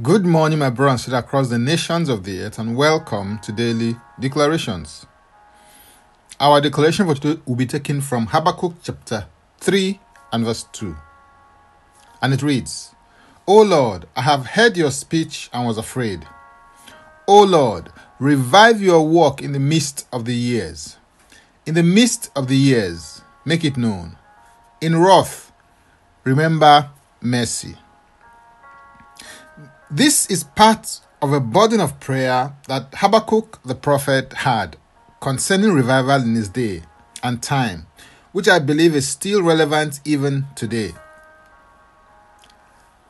Good morning, my brothers and sisters across the nations of the earth, and welcome to Daily Declarations. Our declaration for today will be taken from Habakkuk chapter 3 and verse 2. And it reads, O Lord, I have heard your speech and was afraid. O Lord, revive your work in the midst of the years. In the midst of the years, make it known. In wrath, remember mercy. This is part of a burden of prayer that Habakkuk the prophet had concerning revival in his day and time, which I believe is still relevant even today.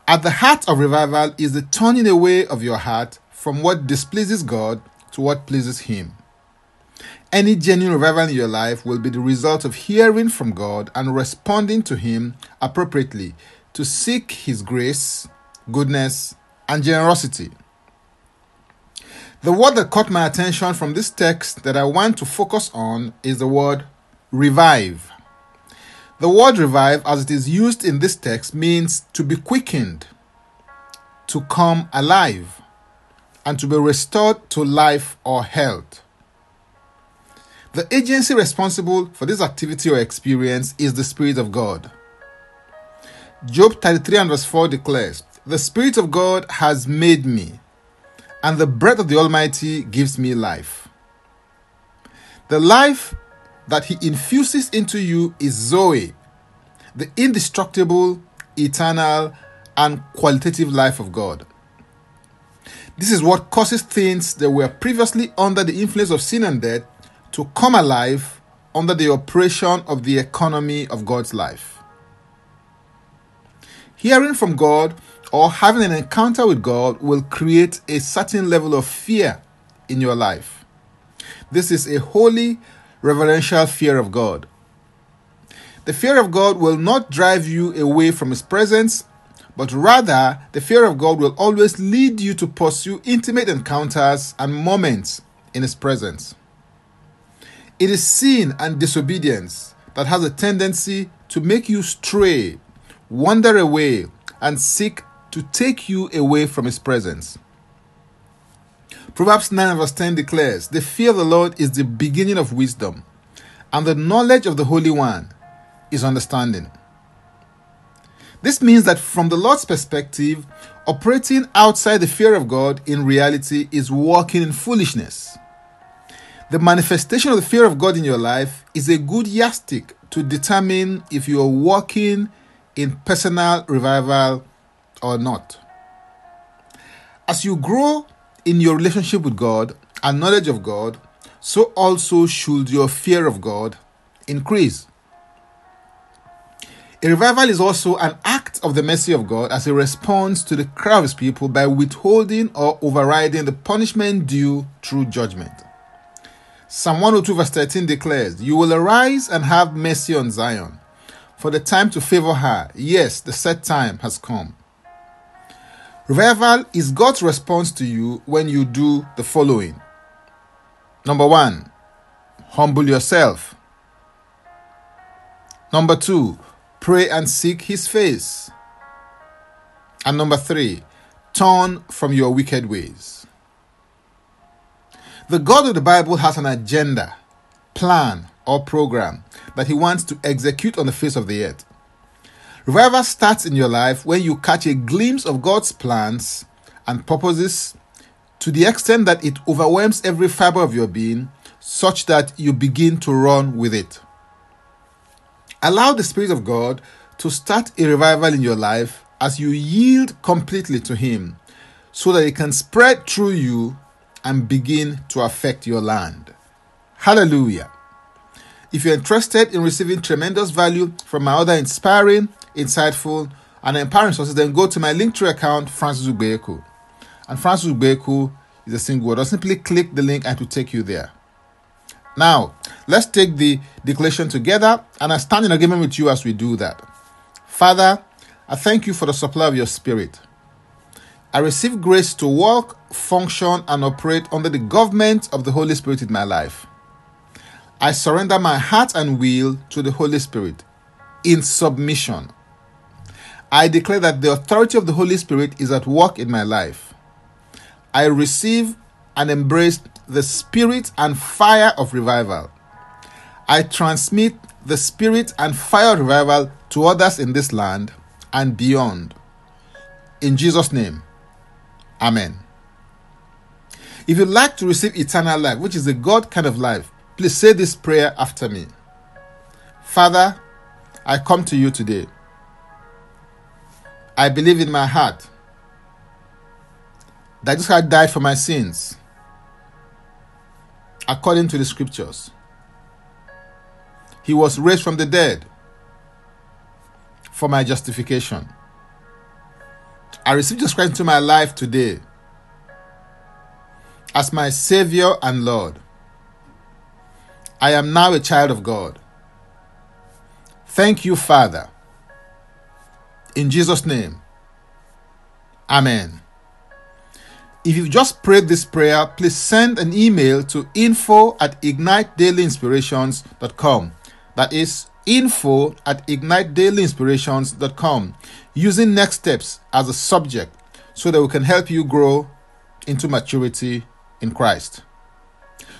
At the heart of revival is the turning away of your heart from what displeases God to what pleases Him. Any genuine revival in your life will be the result of hearing from God and responding to Him appropriately to seek His grace, goodness, and generosity. The word that caught my attention from this text that I want to focus on is the word revive. The word revive, as it is used in this text, means to be quickened, to come alive, and to be restored to life or health. The agency responsible for this activity or experience is the Spirit of God. Job 33 and verse 4 declares, The Spirit of God has made me and the breath of the Almighty gives me life. The life that He infuses into you is Zoe, the indestructible, eternal, and qualitative life of God. This is what causes things that were previously under the influence of sin and death to come alive under the operation of the economy of God's life. Hearing from God or having an encounter with God will create a certain level of fear in your life. This is a holy, reverential fear of God. The fear of God will not drive you away from His presence, but rather, the fear of God will always lead you to pursue intimate encounters and moments in His presence. It is sin and disobedience that has a tendency to make you stray, wander away, and seek to take you away from his presence. Proverbs 9 verse 10 declares, The fear of the Lord is the beginning of wisdom, and the knowledge of the Holy One is understanding. This means that from the Lord's perspective, operating outside the fear of God in reality is walking in foolishness. The manifestation of the fear of God in your life is a good yardstick to determine if you are walking in personal revival or not. As you grow in your relationship with God and knowledge of God, so also should your fear of God increase. A revival is also an act of the mercy of God as a response to the cry of his people by withholding or overriding the punishment due through judgment. Psalm 102 verse 13 declares, You will arise and have mercy on Zion, for the time to favor her, yes, the set time has come. Revival is God's response to you when you do the following. Number one, humble yourself. Number two, pray and seek his face. And number three, turn from your wicked ways. The God of the Bible has an agenda, plan, or program that he wants to execute on the face of the earth. Revival starts in your life when you catch a glimpse of God's plans and purposes to the extent that it overwhelms every fiber of your being, such that you begin to run with it. Allow the Spirit of God to start a revival in your life as you yield completely to Him, so that it can spread through you and begin to affect your land. Hallelujah. If you're interested in receiving tremendous value from my other inspiring insightful, and empowering sources, then go to my Linktree account, Francis Ubeku. And Francis Ubeku is a single word. Or simply click the link and it will take you there. Now, let's take the declaration together, and I stand in agreement with you as we do that. Father, I thank you for the supply of your spirit. I receive grace to walk, function, and operate under the government of the Holy Spirit in my life. I surrender my heart and will to the Holy Spirit in submission I declare that the authority of the Holy Spirit is at work in my life. I receive and embrace the spirit and fire of revival. I transmit the spirit and fire of revival to others in this land and beyond. In Jesus' name, Amen. If you'd like to receive eternal life, which is a God kind of life, please say this prayer after me. Father, I come to you today. I believe in my heart that Jesus Christ died for my sins according to the scriptures. He was raised from the dead for my justification. I receive Jesus Christ into my life today as my Savior and Lord. I am now a child of God. Thank you, Father. In Jesus' name, Amen. If you've just prayed this prayer, please send an email to info at ignitedailyinspirations.com. That is info at ignitedailyinspirations.com using next steps as a subject so that we can help you grow into maturity in Christ.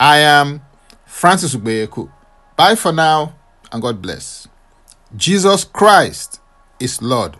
I am Francis Ubeyeku. Bye for now and God bless. Jesus Christ is Lord.